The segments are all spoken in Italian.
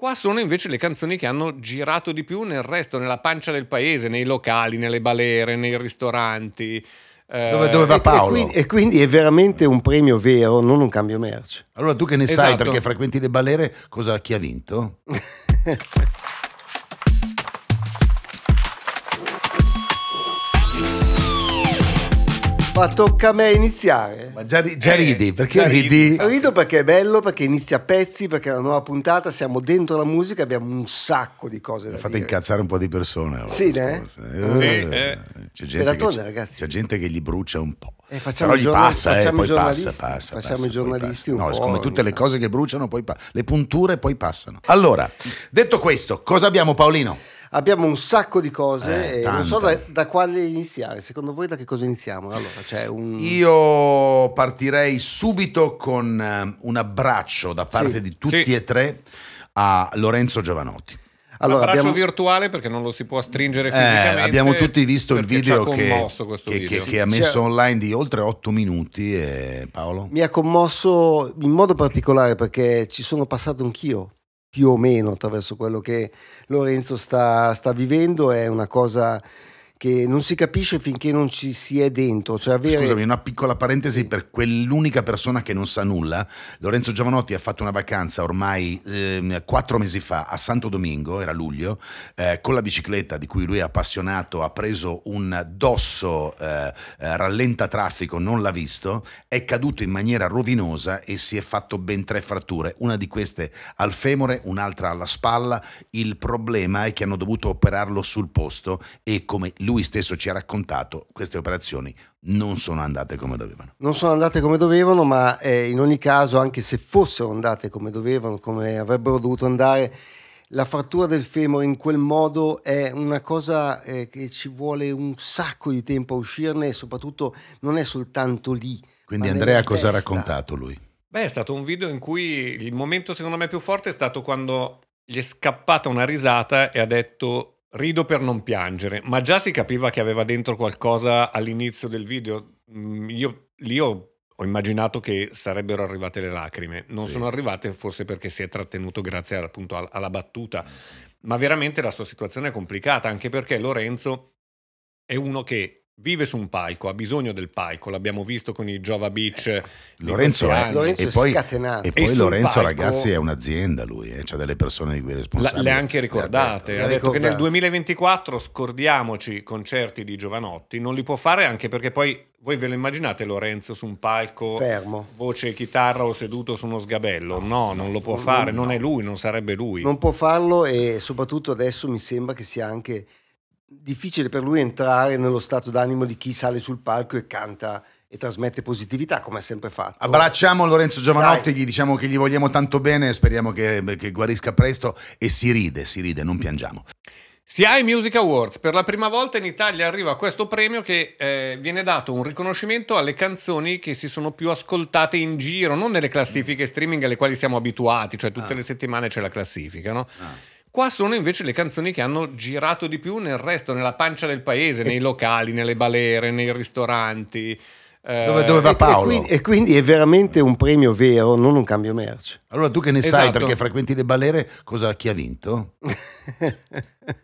Qua sono invece le canzoni che hanno girato di più nel resto, nella pancia del paese, nei locali, nelle balere, nei ristoranti. eh, Dove, dove va E- Paolo? E quindi, e quindi è veramente un premio vero, non un cambio merce. Allora tu che ne sai Esatto. perché frequenti le balere, cosa, chi ha vinto? Ma tocca a me iniziare. Ma già, già Eh, ridi, perché già ridi. Rido perché è bello, perché inizia a pezzi, perché è la nuova puntata, siamo dentro la musica, abbiamo un sacco di cose da Fate dire. incazzare un po' di persone. allora, Sì, ne? Eh, Sì, eh. C'è, gente che, ragazzi. c'è gente che gli brucia un po'. Eh, facciamo Però gli giornal- passa, eh, facciamo poi i passa, passa, Facciamo passa, i giornalisti poi un passa. po' No, come tutte le tanto. cose che bruciano, poi pa- le punture poi passano. Allora, detto questo, cosa abbiamo Paolino? Abbiamo un sacco di cose Eh, e non so da, da quale iniziare. Secondo voi da che cosa iniziamo? Allora, un... Io partirei subito con eh, un abbraccio da parte Sì. di tutti Sì. e tre a Lorenzo Giovanotti. Allora, abbraccio abbiamo... virtuale perché non lo si può stringere Eh, fisicamente. abbiamo tutti visto il video che, che- video. che- che ha messo Cioè- online di oltre 8 minuti. E Paolo? Mi ha commosso in modo particolare perché ci sono passato anch'io, più o meno, attraverso quello che Lorenzo sta, sta vivendo. È una cosa che non si capisce finché non ci si è dentro. Cioè avere... Scusami, una piccola parentesi per quell'unica persona che non sa nulla. Lorenzo Giovanotti ha fatto una vacanza ormai ehm, quattro mesi fa a Santo Domingo, era luglio, eh, con la bicicletta di cui lui è appassionato, ha preso un dosso eh, eh, rallenta traffico, non l'ha visto, è caduto in maniera rovinosa e si è fatto ben tre fratture, una di queste al femore, un'altra alla spalla. Il problema è che hanno dovuto operarlo sul posto e come lui stesso ci ha raccontato, queste operazioni non sono andate come dovevano. non sono andate come dovevano, ma eh, in ogni caso, anche se fossero andate come dovevano, come avrebbero dovuto andare, la frattura del femore in quel modo è una cosa eh, che ci vuole un sacco di tempo a uscirne e soprattutto non è soltanto lì. Quindi Andrea cosa ha raccontato lui? Beh, è stato un video in cui il momento secondo me più forte è stato quando gli è scappata una risata e ha detto rido per non piangere, ma già si capiva che aveva dentro qualcosa all'inizio del video. Mm, Io lì ho, ho immaginato che sarebbero arrivate le lacrime, non Sì. sono arrivate forse perché si è trattenuto grazie appunto al- alla battuta, ma veramente la sua situazione è complicata anche perché Lorenzo è uno che vive su un palco, ha bisogno del palco, l'abbiamo visto con i Jova Beach. di Lorenzo è. Lorenzo e è poi, scatenato. e poi sul Lorenzo palco- ragazzi è un'azienda lui, eh, c'ha delle persone di cui è responsabile. le ha anche ricordate. Ha ha detto che nel ricordate. 2024 scordiamoci i concerti di Giovanotti. Non li può fare anche perché poi voi ve lo immaginate Lorenzo su un palco, Fermo. voce e chitarra o seduto su uno sgabello? No, non lo può fare. Non è lui, non sarebbe lui. Non può farlo e soprattutto adesso mi sembra che sia anche difficile per lui entrare nello stato d'animo di chi sale sul palco e canta e trasmette positività come ha sempre fatto. Abbracciamo Lorenzo Giovanotti, Dai. gli diciamo che gli vogliamo tanto bene, speriamo che, che guarisca presto e si ride, si ride, non piangiamo. SIAE Music Awards, per la prima volta in Italia arriva questo premio che eh, viene dato un riconoscimento alle canzoni che si sono più ascoltate in giro, non nelle classifiche streaming alle quali siamo abituati, cioè tutte Ah. le settimane c'è la classifica, no? Qua sono invece le canzoni che hanno girato di più nel resto, nella pancia del paese, nei locali, nelle balere, nei ristoranti. eh, Dove- dove va E- e Paolo? quindi- E, quindi è veramente un premio vero, non un cambio merce. Allora tu che ne sai Esatto. perché frequenti le balere, cosa, chi ha vinto?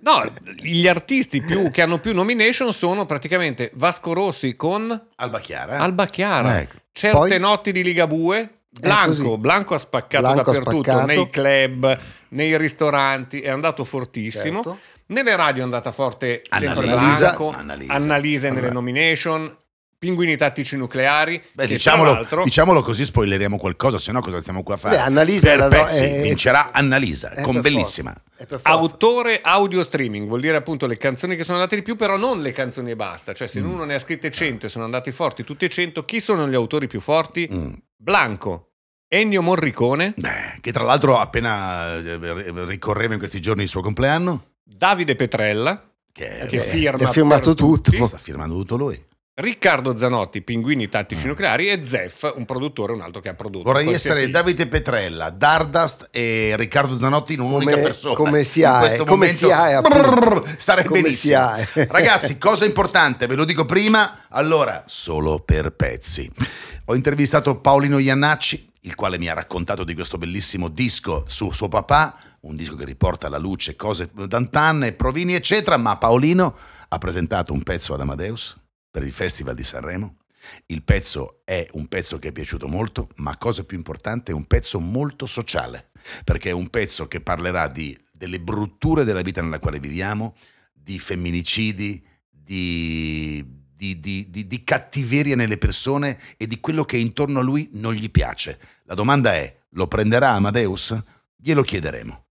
No, gli artisti più- che hanno più nomination sono praticamente Vasco Rossi con Alba Chiara. Alba Chiara, Ecco. certe Poi- notti di Ligabue, Blanco. Blanco ha spaccato Blanco ha dappertutto, spaccato. nei club, nei ristoranti, è andato fortissimo. Certo. Nelle radio è andata forte sempre Annalisa. Blanco, Annalisa. Annalisa nelle nomination, Pinguini tattici nucleari, Beh, diciamolo, diciamolo così spoileriamo qualcosa, se no cosa stiamo qua a fare? Beh, Annalisa per pezzi, è- vincerà Annalisa, è con bellissima. Autore audio streaming vuol dire appunto le canzoni che sono andate di più, però non le canzoni e basta. Cioè, Mm. se uno ne ha scritte 100 e sono andati forti tutti e 100, chi sono gli autori più forti? Mm. Blanco, Ennio Morricone, Beh, che tra l'altro appena eh, ricorreva in questi giorni il suo compleanno, Davide Petrella, che, che eh, firma ha firmato tutto. sta firmando tutto lui. Riccardo Zanotti, Pinguini tattici Mm. nucleari e Zeff, un produttore, un altro che ha prodotto. Vorrei qualsiasi- essere Davide Petrella, Dardust e Riccardo Zanotti in un'unica Come- persona. come si ha, questo come momento si ha, brrr, stare Come benissimo. si ha. Ragazzi, cosa importante, ve lo dico prima, allora, solo per pezzi. Ho intervistato Paolino Iannacci, il quale mi ha raccontato di questo bellissimo disco su suo papà, un disco che riporta alla luce cose d'antan provini eccetera, ma Paolino ha presentato un pezzo ad Amadeus per il Festival di Sanremo. Il pezzo è un pezzo che è piaciuto molto, ma cosa più importante è un pezzo molto sociale, perché è un pezzo che parlerà di, delle brutture della vita nella quale viviamo, di femminicidi, di, di, di, cattiveria nelle persone e di quello che intorno a lui non gli piace. La domanda è, lo prenderà Amadeus? Glielo chiederemo.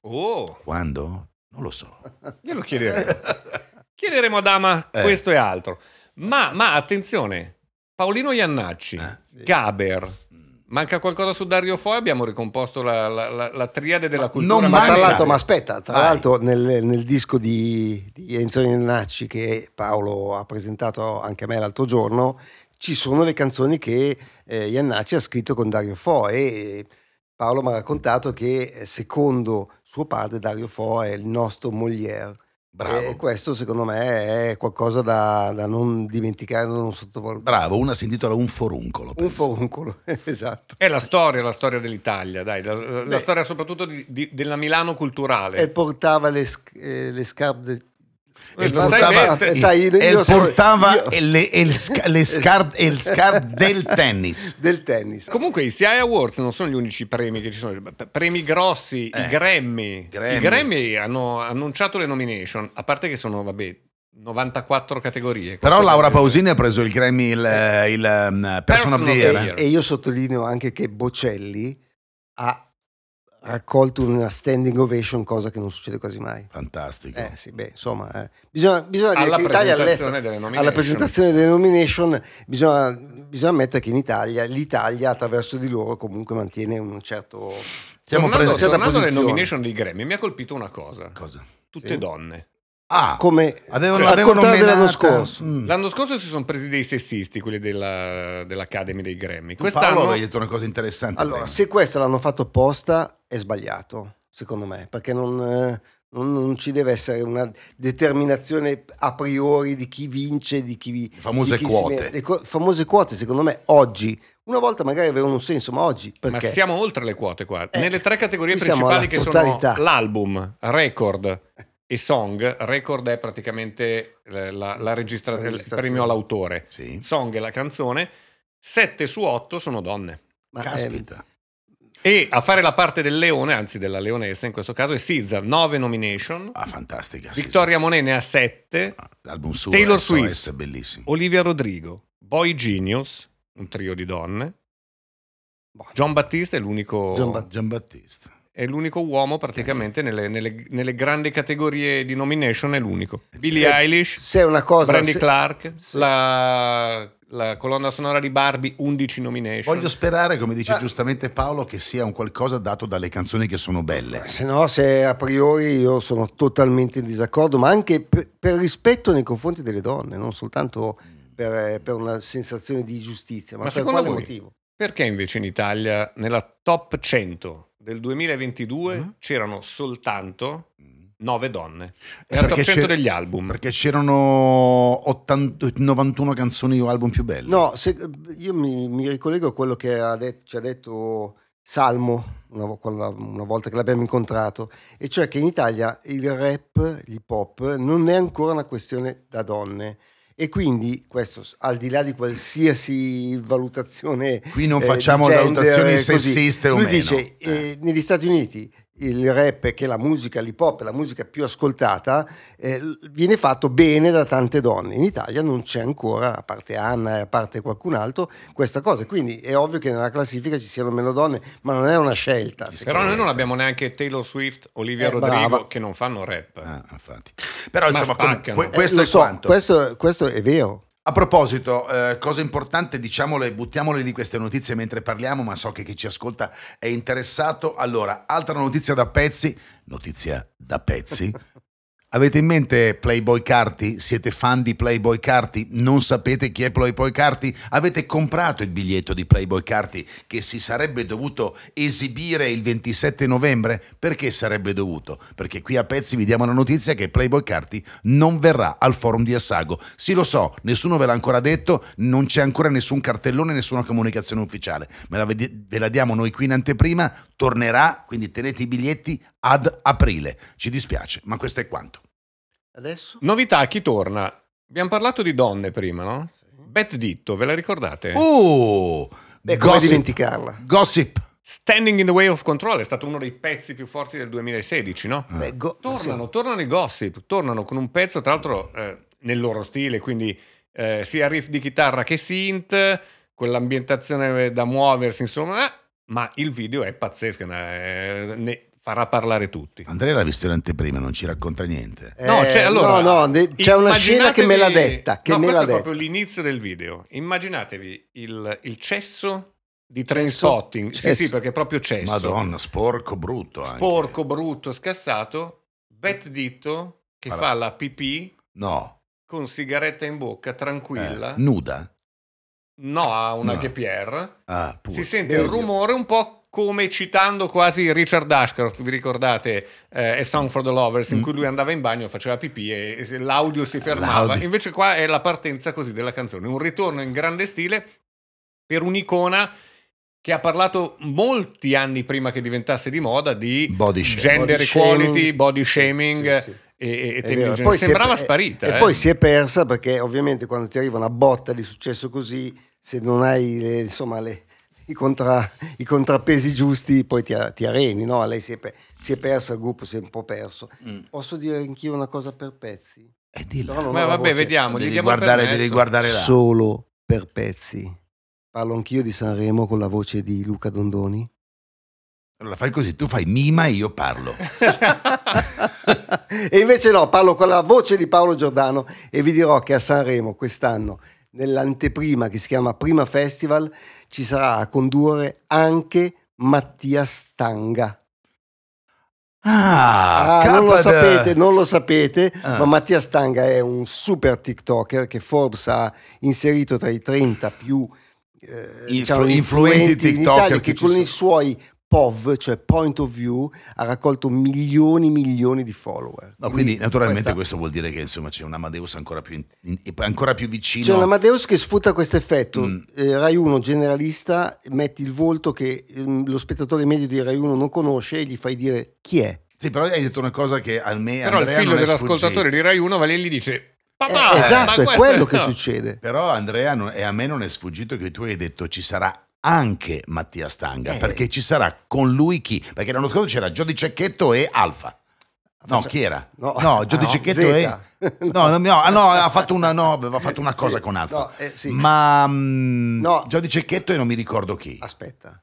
Oh, Quando? Non lo so. glielo chiederemo. chiederemo ad Ama Eh. questo e altro. Ma, ma attenzione, Paolino Iannacci, Eh? Gaber, manca qualcosa su Dario Fo? Abbiamo ricomposto la, la- la- la triade della cultura. non Ma tra l'altro, ma aspetta, tra Vai. l'altro nel, nel disco di, di Enzo Iannacci che Paolo ha presentato anche a me l'altro giorno, ci sono le canzoni che eh, Iannacci ha scritto con Dario Fo e Paolo mi ha raccontato che eh, secondo suo padre Dario Fo è il nostro Molière. Bravo. E questo secondo me è qualcosa da, da non dimenticare, da non sottovalutare. Bravo, una si intitola Un foruncolo. Un penso. foruncolo, esatto. È la storia, la storia dell'Italia, dai, la, la Beh. storia soprattutto di- di- della Milano culturale. E portava le, eh, le scarpe. Eh, lo portava- sai eh, sai, io- e portava io- e le, e il le scar- e il scar del tennis. del tennis. Comunque i CI Awards non sono gli unici premi che ci sono, premi grossi, Eh, i Grammy. Grammy. I Grammy hanno annunciato le nomination, a parte che sono, vabbè, 94 categorie. Però Laura Pausini ha preso il Grammy, il, il, um, Person of the Year. eh. Year. E io sottolineo anche che Bocelli ha raccolto una standing ovation, cosa che non succede quasi mai. Fantastico. Eh sì, beh, insomma, eh. bisogna, bisogna dire Alla che l'Italia presentazione all'estero, delle alla nomination. presentazione delle nomination bisogna, bisogna ammettere che in Italia l'Italia attraverso di loro comunque mantiene un certo... Siamo tornando, tornando alle posizione. nomination dei Grammy, mi ha colpito una cosa. Cosa? Tutte Sì. donne. Ah, Come avevano, al avevano nominata- scorso. Mm. L'anno scorso si sono presi dei sessisti, quelli della- dell'Academy dei Grammy. Tu, Paolo Quest'anno avevi detto una cosa interessante. Allora, prima. se questo l'hanno fatto apposta è sbagliato, secondo me, perché non, eh, non- non ci deve essere una determinazione a priori di chi vince, di chi... Le famose di chi quote. Le co- famose quote, secondo me, oggi, una volta magari avevano un senso, ma oggi Ma perché? siamo oltre le quote qua. Eh, Nelle tre categorie principali che totalità. sono l'album, record e song. Record è praticamente eh, la, la registra- La il registrazione. premio all'autore. Sì. Song è la canzone. 7 su 8 sono donne. Ma, eh, Caspita. E a fare la parte del leone, anzi della leonessa in questo caso, è SZA, 9 nomination. Ah, fantastica. Victoria Monet ne ha 7. sì. L'album suo Taylor SOS Swift. è bellissimo. Olivia Rodrigo, Boy Genius, un trio di donne. Boh. John Battista è l'unico, John Bat- Giambattista. È l'unico uomo praticamente nelle, nelle- nelle grandi categorie di nomination, è l'unico. Billie Eh, Eilish, se è una cosa... Brandy se- Clark, se- la, la colonna sonora di Barbie, 11 nomination. Voglio sperare, come dice Ah. giustamente Paolo, che sia un qualcosa dato dalle canzoni che sono belle. Se no, se a priori io sono totalmente in disaccordo, ma anche per, per rispetto nei confronti delle donne, non soltanto per, per una sensazione di giustizia, ma, Ma per secondo quale voi? motivo? Perché invece in Italia, nella top 100 del 2022, Mhm. c'erano soltanto Mm. 9 donne? Eh, Nella top perché 100 c'è- degli album. Perché c'erano 80 91 canzoni o album più belli. No, se- io mi, mi ricollego a quello che ha det- ci ha detto Salmo una, una volta che l'abbiamo incontrato, e cioè che in Italia il rap, l'hip hop, non è ancora una questione da donne. E quindi questo, al di là di qualsiasi valutazione Qui non eh, facciamo gender, valutazioni eh, così. sessiste o Lui meno. dice, eh, negli Stati Uniti il rap, che è la musica, l'hip hop la musica più ascoltata, eh, viene fatto bene da tante donne. In Italia non c'è ancora, a parte Anna e a parte qualcun altro, questa cosa. Quindi è ovvio che nella classifica ci siano meno donne, ma non è una scelta. Però noi non abbiamo neanche Taylor Swift, Olivia Eh, Rodrigo brava. che non fanno rap. Ah, infatti. Però Ma insomma, com- Eh, questo lo è so, questo, questo è vero. A proposito, eh, cosa importante, diciamole, buttiamole di queste notizie mentre parliamo, ma so che chi ci ascolta è interessato. Allora, altra notizia da pezzi, notizia da pezzi. Avete in mente Playboy Carti? Siete fan di Playboy Carti? Non sapete chi è Playboy Carti? Avete comprato il biglietto di Playboy Carti che si sarebbe dovuto esibire il 27 novembre? Perché sarebbe dovuto? Perché qui a pezzi vi diamo la notizia che Playboy Carti non verrà al forum di Assago. Sì, lo so, nessuno ve l'ha ancora detto, non c'è ancora nessun cartellone, nessuna comunicazione ufficiale. La ve, ve la diamo noi qui in anteprima, tornerà, quindi tenete i biglietti ad aprile. Ci dispiace, ma questo è quanto. Adesso? Novità, chi torna? Abbiamo parlato di donne prima, no? Beth Ditto, ve la ricordate? Oh! Beh, come dimenticarla? Gossip. Standing in the Way of Control è stato uno dei pezzi più forti del 2016, no? Beh, go- Tornano, sì. tornano i gossip, tornano con un pezzo, tra l'altro eh, nel loro stile, quindi eh, sia riff di chitarra che synth, quell'ambientazione da muoversi, insomma, eh, ma il video è pazzesco, eh, ne farà parlare tutti. Andrea l'ha visto in anteprima, non ci racconta niente. No, Eh, c'è, allora, no, no, c'è una scena che me l'ha detta. Che no, me l'ha è proprio detta. l'inizio del video. Immaginatevi il, il cesso di? Trainspotting. Sì, sì, perché è proprio cesso. Madonna, sporco, brutto anche. Porco, brutto, scassato. Beth Ditto che Allora. fa la pipì No. con sigaretta in bocca, Eh, tranquilla. nuda? No, ha una No. Pierre. Ah, pure. Si sente Meglio. il rumore un po' come citando quasi Richard Ashcroft, vi ricordate eh, A Song for the Lovers, in Mm. cui lui andava in bagno, faceva pipì e e l'audio si fermava. L'audio. Invece qua è la partenza così della canzone, un ritorno in grande stile per un'icona che ha parlato molti anni prima che diventasse di moda di Body gender Body equality, shaming. body shaming Sì, sì. e, e È temi genere. È Sembrava pe- sparita. E eh. poi si è persa perché ovviamente quando ti arriva una botta di successo così, se non hai le- insomma, le- i, contra- i contrappesi giusti, poi ti, ti areni. No? Lei si è, pe- si è persa, il gruppo si è un po' perso. Mm. Posso dire anch'io una cosa per pezzi? Eh, dillo. Non Ma vabbè, voce. vediamo. Devi guardare, devi guardare là. Solo per pezzi. Parlo anch'io di Sanremo con la voce di Luca Dondoni. Allora fai così, tu fai mima e io parlo. e invece no, parlo con la voce di Paolo Giordano e vi dirò che a Sanremo quest'anno, nell'anteprima che si chiama Prima Festival, ci sarà a condurre anche Mattia Stanga. Ah, Ah, non lo sapete, non lo sapete, Ah. ma Mattia Stanga è un super TikToker che Forbes ha inserito tra i 30 più eh, Influ- diciamo, influenti influenti in TikToker Italia, che che con sono. i suoi POV, cioè point of view, ha raccolto milioni e milioni di follower. No, quindi naturalmente questa- questo vuol dire che insomma c'è un Amadeus ancora più, in- in- ancora più vicino. C'è un Amadeus che sfrutta questo effetto. Mm. Eh, Rai 1 generalista, metti il volto che ehm, lo spettatore medio di Rai 1 non conosce e gli fai dire chi è. Sì, però hai detto una cosa che a me Però il Andrea figlio non è dell'ascoltatore di Rai 1 va lì e gli dice Eh, Papà, ma esatto, è quello che no." succede. Però Andrea non- e a me non è sfuggito che tu hai detto ci sarà anche Mattia Stanga, Eh. perché ci sarà con lui chi? Perché l'anno scorso c'era Giodi Cecchetto e Alfa. No, chi era? No. No, Giodi No, Cecchetto Zeta. e... No, no, no, no, ha fatto una, no, aveva fatto una cosa Sì, con Alfa. eh, sì. Ma mm, No. Giodi Cecchetto e non mi ricordo chi. Aspetta,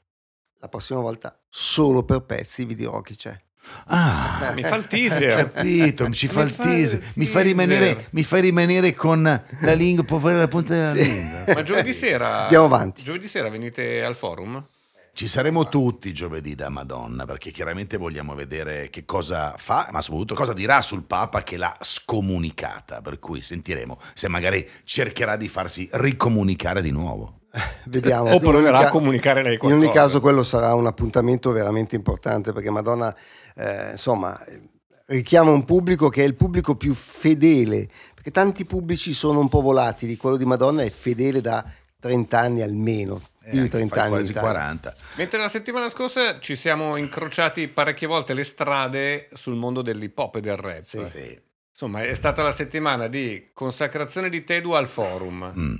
la prossima volta solo per pezzi vi dirò chi c'è. Ah, Mi fa il teaser. capito, ci fa Mi il fa teaser. il Mi fai, teaser. rimanere, mi fai rimanere con la lingua, può fare la punta della Sì. lingua. Ma giovedì sera Andiamo avanti. Giovedì sera venite al forum? Ci saremo tutti giovedì da Madonna perché chiaramente vogliamo vedere che cosa fa, ma soprattutto cosa dirà sul Papa che l'ha scomunicata. Per cui sentiremo se magari cercherà di farsi ricomunicare di nuovo. Vediamo. O proverà In a ca- comunicare lei In qualcosa. ogni caso quello sarà un appuntamento veramente importante perché Madonna, eh, insomma, richiama un pubblico che è il pubblico più fedele, perché tanti pubblici sono un po' volatili, quello di Madonna è fedele da 30 anni almeno, Eh, più di anche 30 fai anni. in quasi Italia. 40. Mentre la settimana scorsa ci siamo incrociati parecchie volte le strade sul mondo dell'hip hop e del rap. Sì. Sì. Insomma, è stata la settimana di consacrazione di Tedu al forum. Mm.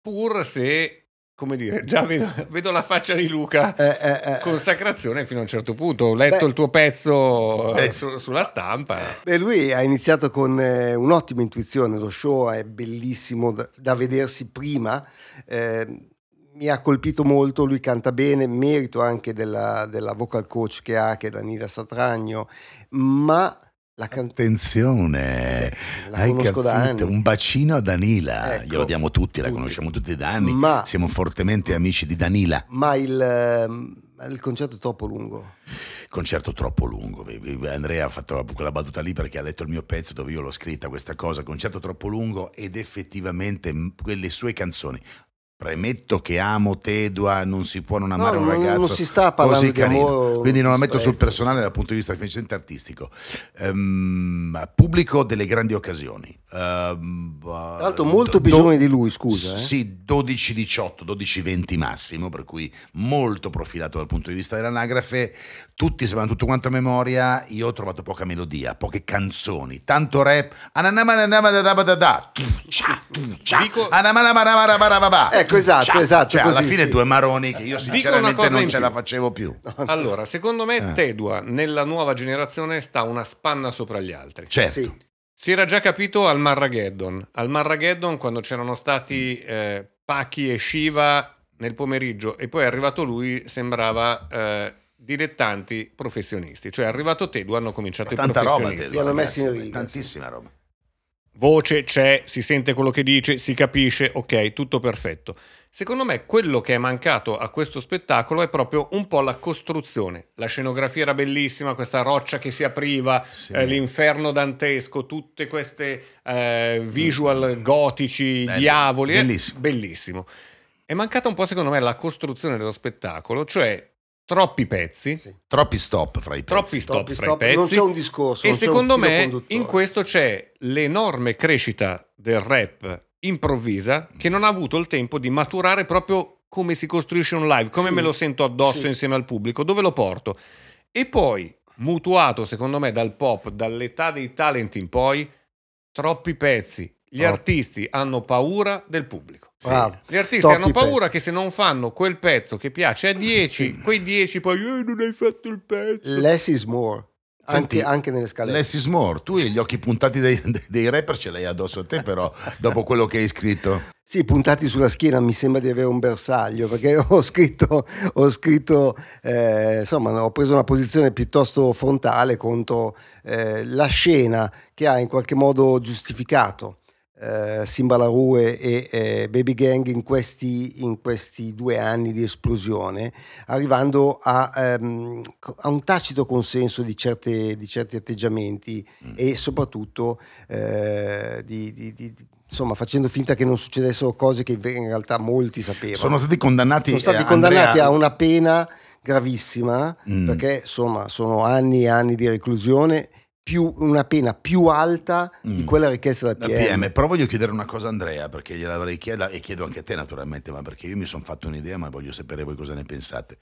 Pur se, come dire, già vedo, vedo la faccia di Luca. Eh, eh, eh. Consacrazione fino a un certo punto. Ho letto Beh. il tuo pezzo eh, Beh. su- sulla stampa. Beh, lui ha iniziato con eh, un'ottima intuizione, lo show è bellissimo da, da vedersi prima, eh, mi ha colpito molto, lui canta bene, merito anche della, della vocal coach che ha, che è Danila Satragno, ma La can- Attenzione, Eh, la hai conosco da anni. Un bacino a Danila, Ecco, glielo diamo tutti, la conosciamo tutti da anni, Ma- siamo fortemente amici di Danila. Ma il, ehm, il concerto è troppo lungo. Concerto troppo lungo. Andrea ha fatto quella battuta lì perché ha letto il mio pezzo dove io l'ho scritta questa cosa. Concerto troppo lungo ed effettivamente quelle sue canzoni. Premetto che amo Tedua, non si può non amare No, un ragazzo. non si sta parlando così carino. amore Quindi non la metto sul personale dal punto di vista semplicemente artistico. Ehm, pubblico delle grandi occasioni. Ehm, Tra l'altro molto più giovane di lui, scusa. eh. Sì, 12-18, 12-20 massimo, per cui molto profilato dal punto di vista dell'anagrafe. Tutti sapevano tutto quanto a memoria, io ho trovato poca melodia, poche canzoni, tanto rap. Cia, cia, Dico- anamanamanamarabarababa, Ecco, esatto, cia. esatto, Cioè, alla così, fine sì. due maroni che io sinceramente non ce più. la facevo più. Allora, secondo me Eh. Tedua nella nuova generazione sta una spanna sopra gli altri. Certo. Sì. Si era già capito al Marrageddon. Al Marrageddon, quando c'erano stati eh, Pachi e Shiva nel pomeriggio e poi è arrivato lui, sembrava eh, dilettanti professionisti. Cioè è arrivato Tedua, hanno cominciato i Tanta roba, professionisti. te, Li hanno messi in riga, Tantissima roba. Voce c'è, si sente quello che dice, si capisce, ok, tutto perfetto. Secondo me quello che è mancato a questo spettacolo è proprio un po' la costruzione. La scenografia era bellissima, questa roccia che si apriva, Sì. eh, l'inferno dantesco, tutte queste eh, visual gotici, Bello, diavoli. eh, bellissimo. bellissimo. È mancata un po' secondo me la costruzione dello spettacolo, cioè troppi pezzi, Sì. Troppi stop fra i pezzi. troppi stop Troppi fra stop, i pezzi. non c'è un discorso, E secondo me in questo c'è l'enorme crescita del rap improvvisa che non ha avuto il tempo di maturare proprio come si costruisce un live, come Sì, me lo sento addosso sì. insieme al pubblico, dove lo porto. E poi, mutuato secondo me dal pop, dall'età dei talent in poi, troppi pezzi. Gli Troppi. artisti hanno paura del pubblico. Bravo. Gli artisti hanno paura pezzi. che se non fanno quel pezzo che piace a 10, quei 10 poi eh, non hai fatto il pezzo. Less is more. Senti, Anche, anche nelle scalette. Less is more. Tu gli occhi puntati dei, dei rapper ce l'hai addosso a te, però, dopo quello che hai scritto. Sì, puntati sulla schiena mi sembra di avere un bersaglio perché ho scritto, ho scritto eh, insomma, ho preso una posizione piuttosto frontale contro eh, la scena che ha in qualche modo giustificato eh, Simba La Rue e eh, Baby Gang in questi, in questi due anni di esplosione, arrivando a, ehm, a un tacito consenso di, certe- di certi atteggiamenti Mm. e soprattutto eh, di, di- di- insomma, facendo finta che non succedessero cose che in in realtà molti sapevano. Sono stati condannati, Sono stati eh, condannati Andrea- a una pena gravissima Mm. perché insomma sono anni e anni di reclusione più una pena più alta di Mm. quella richiesta dal Da PM. PM. Però voglio chiedere una cosa a Andrea, perché gliel'avrei chiesto e chiedo anche a te naturalmente, ma perché io mi sono fatto un'idea, ma voglio sapere voi cosa ne pensate.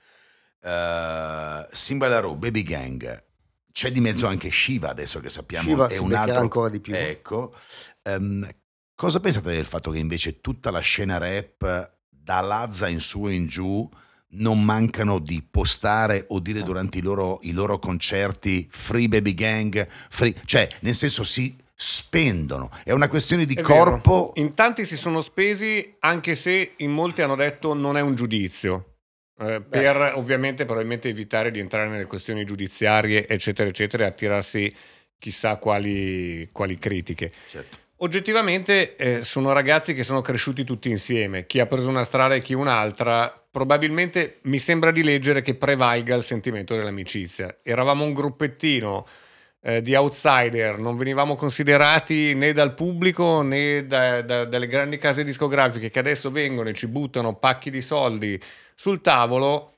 Uh, Simba La Rue, Baby Gang, c'è di mezzo anche Shiva adesso che sappiamo Shiva è un altro ancora di più. Ecco, Ehm, cosa pensate del fatto che invece tutta la scena rap da Lazza in su e in giù non mancano di postare o dire durante i loro, i loro concerti free baby gang, free, cioè nel senso si spendono, è una questione di È vero. corpo. In tanti si sono spesi, anche se in molti hanno detto non è un giudizio. eh, per ovviamente probabilmente evitare di entrare nelle questioni giudiziarie, eccetera, eccetera, e attirarsi chissà quali, quali critiche. Certo. Oggettivamente eh, sono ragazzi che sono cresciuti tutti insieme, chi ha preso una strada e chi un'altra. Probabilmente mi sembra di leggere che prevalga il sentimento dell'amicizia. Eravamo un gruppettino eh, di outsider, non venivamo considerati né dal pubblico né da- da- dalle grandi case discografiche che adesso vengono e ci buttano pacchi di soldi sul tavolo.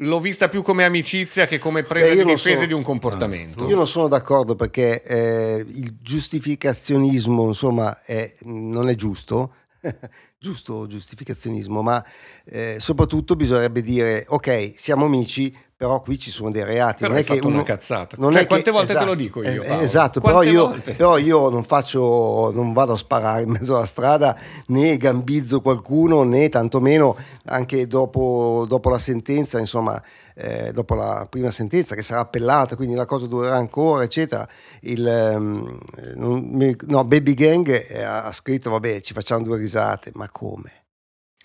L'ho vista più come amicizia che come presa Beh, di difesa so- di un comportamento. Io non sono d'accordo perché eh, il giustificazionismo, insomma, è- non è giusto, giusto giustificazionismo, ma eh, soprattutto bisognerebbe dire, ok, siamo amici, però qui ci sono dei reati. Però non è che fatto una uno- cazzata. non Cioè, è che- quante volte te esatto, lo dico io, eh, Paolo? esatto, però io, volte? però io non faccio, non vado a sparare in mezzo alla strada né gambizzo qualcuno né tantomeno anche dopo, dopo la sentenza, insomma, eh, dopo la prima sentenza che sarà appellata, quindi la cosa durerà ancora, eccetera. Il, mi- no, Baby Gang eh, ha scritto, vabbè, ci facciamo due risate, ma come?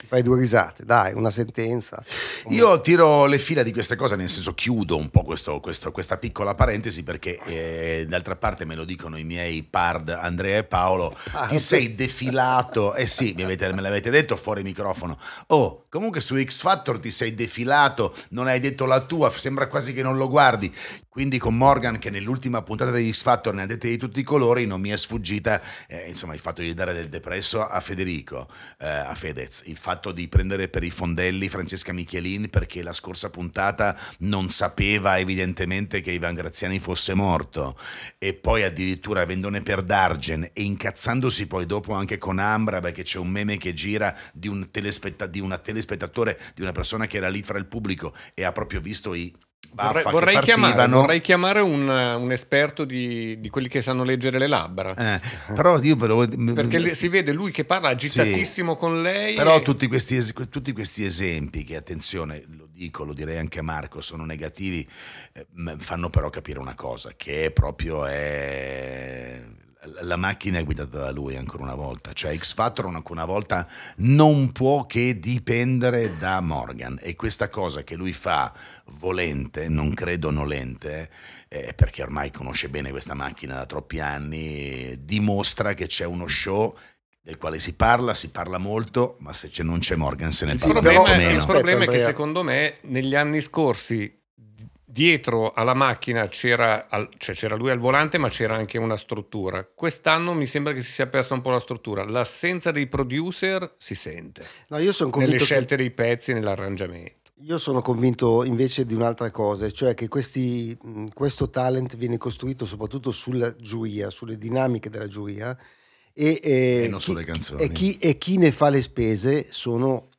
Fai due risate, dai, una sentenza. Io tiro le fila di queste cose, nel senso chiudo un po' questo, questo, questa piccola parentesi perché eh, d'altra parte me lo dicono i miei pard Andrea e Paolo, ah, ti sei defilato, eh sì, me l'avete detto fuori microfono, oh, comunque su X Factor ti sei defilato, non hai detto la tua, sembra quasi che non lo guardi, quindi con Morgan che nell'ultima puntata di X Factor ne ha dette di tutti i colori, non mi è sfuggita, eh, insomma, il fatto di dare del depresso a Federico, eh, a Fedez, il fatto fatto di prendere per i fondelli Francesca Michelin perché la scorsa puntata non sapeva evidentemente che Ivan Graziani fosse morto. E poi addirittura avendone per Dargen e incazzandosi poi dopo anche con Ambra perché c'è un meme che gira di, un telespetta- di telespettatore, di una persona che era lì fra il pubblico e ha proprio visto i Vorrei, vorrei, chiamare, vorrei, chiamare, un, un esperto di, di, quelli che sanno leggere le labbra. Eh, però io però, Perché si vede lui che parla agitatissimo sì, con lei. Però e... tutti, questi, tutti, questi, esempi, che attenzione, lo dico, lo direi anche a Marco, sono negativi, eh, fanno però capire una cosa, che proprio è la macchina è guidata da lui ancora una volta, cioè X Factor ancora una volta non può che dipendere da Morgan. E questa cosa che lui fa volente, non credo nolente, eh, perché ormai conosce bene questa macchina da troppi anni, dimostra che c'è uno show del quale si parla, si parla molto, ma se non c'è Morgan se ne parla il problema, Il problema è che secondo me negli anni scorsi dietro alla macchina c'era, cioè c'era, lui al volante, ma c'era anche una struttura. Quest'anno mi sembra che si sia persa un po' la struttura. L'assenza dei producer si sente. No, io sono convinto nelle scelte che... dei pezzi e nell'arrangiamento. Io sono convinto invece di un'altra cosa, cioè che questi, questo talent viene costruito soprattutto sulla giuria, sulle dinamiche della giuria e, e, e non chi, sulle canzoni. E chi, e chi ne fa le spese sono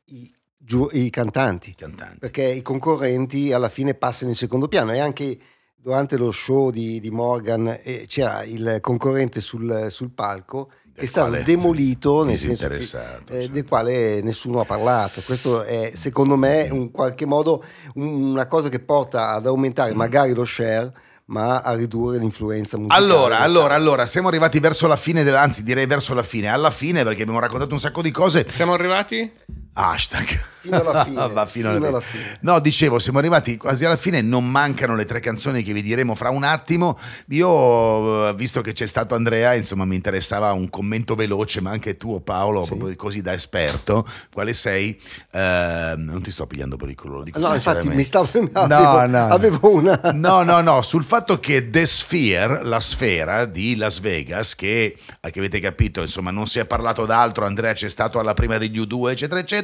giu- i cantanti, cantanti, perché i concorrenti alla fine passano in secondo piano e anche durante lo show di, di Morgan eh, c'era il concorrente sul, sul palco che è stato demolito nel senso che, eh, certo. del quale nessuno ha parlato. Questo è secondo me in qualche modo una cosa che porta ad aumentare magari lo share ma a ridurre l'influenza musicale. Allora, allora, allora, siamo arrivati verso la fine, della, anzi direi verso la fine, alla fine perché abbiamo raccontato un sacco di cose. Siamo arrivati? Hashtag. Fino alla fine. Va fino, fino alla fine. No, dicevo, siamo arrivati quasi alla fine, non mancano le tre canzoni che vi diremo fra un attimo. Io, eh, visto che c'è stato Andrea, insomma, mi interessava un commento veloce, ma anche tu, Paolo, sì. proprio così da esperto, quale sei? Uh, non ti sto pigliando per il culo, No, infatti mi stavo... Avevo, no, no, avevo una... No, no, no, sul fatto che The Sphere, la sfera di Las Vegas, che, che avete capito, insomma, non si è parlato d'altro, Andrea c'è stato alla prima degli U2, eccetera, eccetera,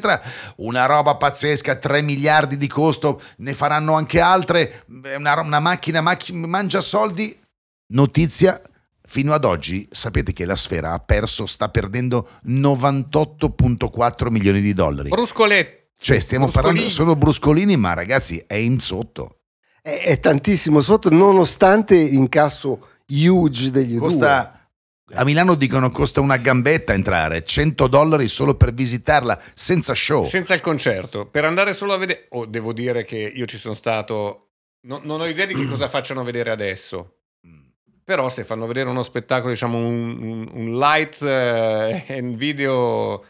una roba pazzesca, 3 miliardi di costo, ne faranno anche altre, una, una macchina macch- mangia soldi. Notizia, fino ad oggi sapete che la sfera ha perso, sta perdendo 98.4 milioni di dollari. Bruscoletti. Cioè stiamo bruscolini. parlando, sono bruscolini, ma ragazzi è in sotto. È, è tantissimo sotto, nonostante l'incasso huge degli Costa a Milano dicono costa una gambetta entrare, 100 dollari solo per visitarla, senza show. Senza il concerto. Per andare solo a vedere... Oh, devo dire che io ci sono stato... No, non ho idea di che cosa facciano vedere adesso. Però se fanno vedere uno spettacolo, diciamo un, un, un light eh, and video,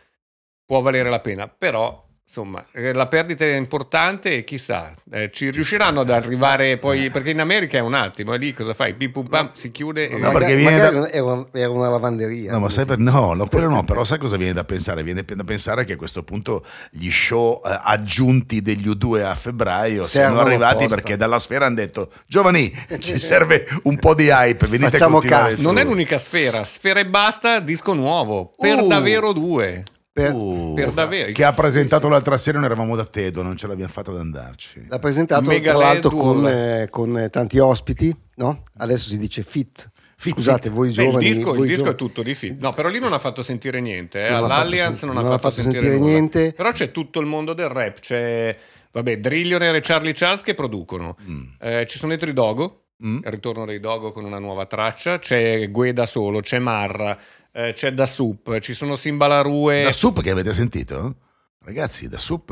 può valere la pena. Però Insomma, eh, la perdita è importante e chissà, eh, ci riusciranno ad arrivare poi, perché in America è un attimo, e lì cosa fai? Pim pum pam, si chiude. No, e... perché viene da... era, era una lavanderia. No, ma sai per... no, no, però no, però sai cosa viene da pensare? Viene da pensare che a questo punto gli show eh, aggiunti degli U2 a febbraio Servono siano arrivati posta. perché dalla sfera hanno detto, giovani, ci serve un po' di hype, venite Facciamo a cazzo. Non è l'unica sfera, sfera e basta, disco nuovo, per uh. davvero due. Per, uh, per davvero. Che ha presentato sì, l'altra sera, noi eravamo da Tedo, non ce l'abbiamo fatta ad andarci. L'ha presentato Mega tra l'altro con, eh, con, tanti ospiti, no? Adesso si dice fit. Fit, Scusate, fit. voi giovani. Beh, il disco, il disco giovani. è tutto di fit. No, però lì non ha fatto sentire niente. Eh. All'Allianz non, non, ha fatto, fatto sentire, sentire niente. Però c'è tutto il mondo del rap. C'è, vabbè, Drillionaire e Charlie Charles che producono. Mm. Eh, ci sono dentro i Dogo. Mm. Il ritorno dei Dogo con una nuova traccia. C'è Gueda solo, c'è Marra eh, c'è Da Soup, ci sono Simbalarue. Da Soup che avete sentito? Ragazzi, Da Soup...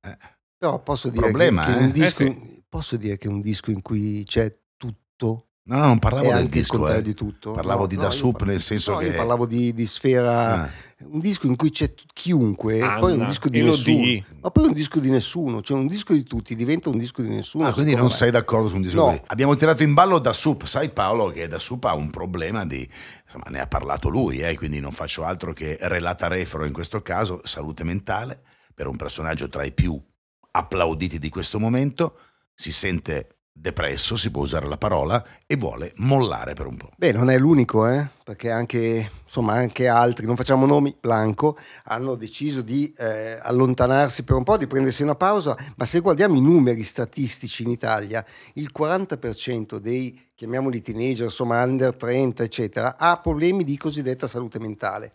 Eh, Però posso dire, problema, che, che eh? un disco, eh sì. posso dire che è un disco in cui c'è tutto No, no, non parlavo del disco. eh. di tutto. Parlavo No, di no, Da par- nel senso no, che... io parlavo di, di Sfera, Ah. un disco in cui c'è t- chiunque, Anna, poi è un disco di Elodie. nessuno. Ma poi un disco di nessuno, cioè un disco di tutti diventa un disco di nessuno. Ah, quindi non me. sei d'accordo su un disco No. così. Abbiamo tirato in ballo Da Soup. Sai Paolo che Da Soup ha un problema di... Insomma, ne ha parlato lui, eh, quindi non faccio altro che relata refero in questo caso, salute mentale, per un personaggio tra i più applauditi di questo momento, si sente depresso, si può usare la parola, e vuole mollare per un po'. Beh, non è l'unico, eh? perché anche, insomma, anche altri, non facciamo nomi, Blanco, hanno deciso di eh, allontanarsi per un po', di prendersi una pausa, ma se guardiamo i numeri statistici in Italia, il 40% dei, chiamiamoli teenager, insomma, under 30, eccetera, ha problemi di cosiddetta salute mentale.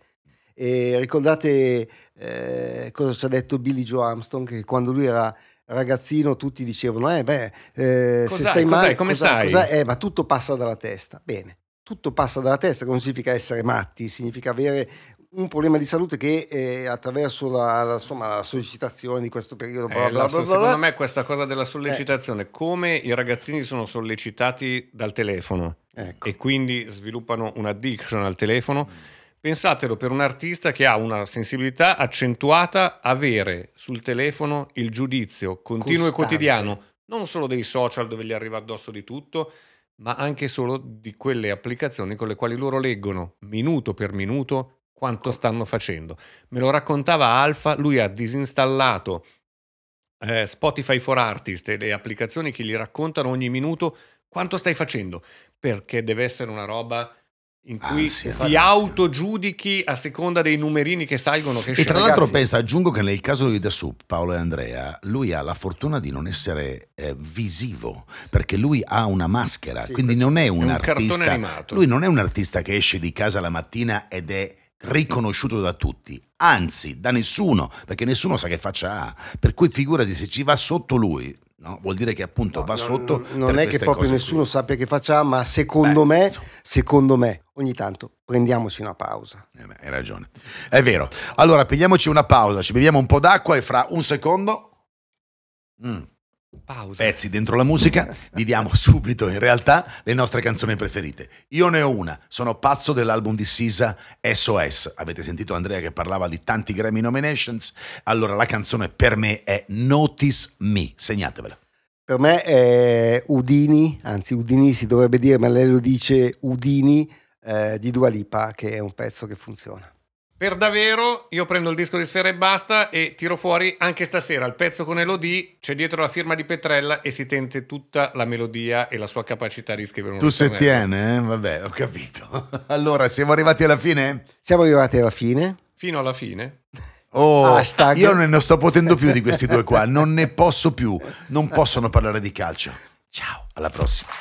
E ricordate eh, cosa ci ha detto Billy Joe Armstrong, che quando lui era ragazzino tutti dicevano, eh beh, eh, se stai male, come cos'hai, stai? cos'hai? Eh, ma tutto passa dalla testa. Bene, tutto passa dalla testa, che non significa essere matti, significa avere un problema di salute che eh, attraverso la, la- insomma, la sollecitazione di questo periodo, bla Eh, bla la- bla secondo me questa cosa della sollecitazione, come i ragazzini sono sollecitati dal telefono ecco. e quindi sviluppano un'addiction al telefono, pensatelo per un artista che ha una sensibilità accentuata, avere sul telefono il giudizio continuo Costante. e quotidiano, non solo dei social dove gli arriva addosso di tutto, ma anche solo di quelle applicazioni con le quali loro leggono minuto per minuto quanto stanno facendo. Me lo raccontava Alfa, lui ha disinstallato eh, Spotify for Artist e le applicazioni che gli raccontano ogni minuto quanto stai facendo, perché deve essere una roba in cui Ansia, ti autogiudichi a seconda dei numerini che salgono che E tra scendono. l'altro Ragazzi- pensa, aggiungo che nel caso di The Soup, Paolo e Andrea, lui ha la fortuna di non essere eh, visivo, perché lui ha una maschera, Sì, quindi non è un, un cartone artista. animato. Lui non è un artista che esce di casa la mattina ed è riconosciuto da tutti, anzi da nessuno, perché nessuno sa che faccia ha. Per cui figurati se ci va sotto lui, no? vuol dire che appunto No, va sotto. non, non è che proprio nessuno qui. sappia che faccia, ma secondo Beh, me, insomma. secondo me, ogni tanto prendiamoci una pausa. Eh beh, hai ragione. È vero. Allora, pigliamoci una pausa, ci beviamo un po' d'acqua e fra un secondo... Mm. Pausa. pezzi dentro la musica, vi diamo subito in realtà le nostre canzoni preferite. Io ne ho una, sono pazzo dell'album di Sisa SOS. Avete sentito Andrea che parlava di tanti Grammy nominations? Allora la canzone per me è Notice Me, segnatevela. Per me è Udini, anzi Udini si dovrebbe dire, ma lei lo dice Udini eh, di Dua Lipa, che è un pezzo che funziona. Per davvero, io prendo il disco di Sfera e basta e tiro fuori anche stasera il pezzo con Elodie, c'è dietro la firma di Petrella e si tente tutta la melodia e la sua capacità di scrivere un Tu se tiene, eh? vabbè, ho capito. Allora, siamo arrivati alla fine? Siamo arrivati alla fine. Fino alla fine. Oh, Hashtag. io non ne sto potendo più di questi due qua, non ne posso più, non possono parlare di calcio. Ciao, alla prossima.